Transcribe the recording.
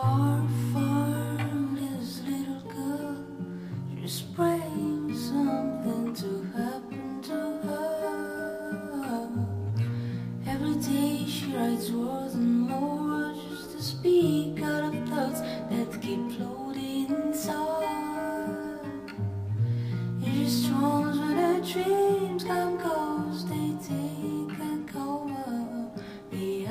Far, little girl. She's praying something to happen to her. Every day she writes words and more words just to speak out of thoughts that keep floating inside. And she storms when her dreams come close, they take and cover. Be a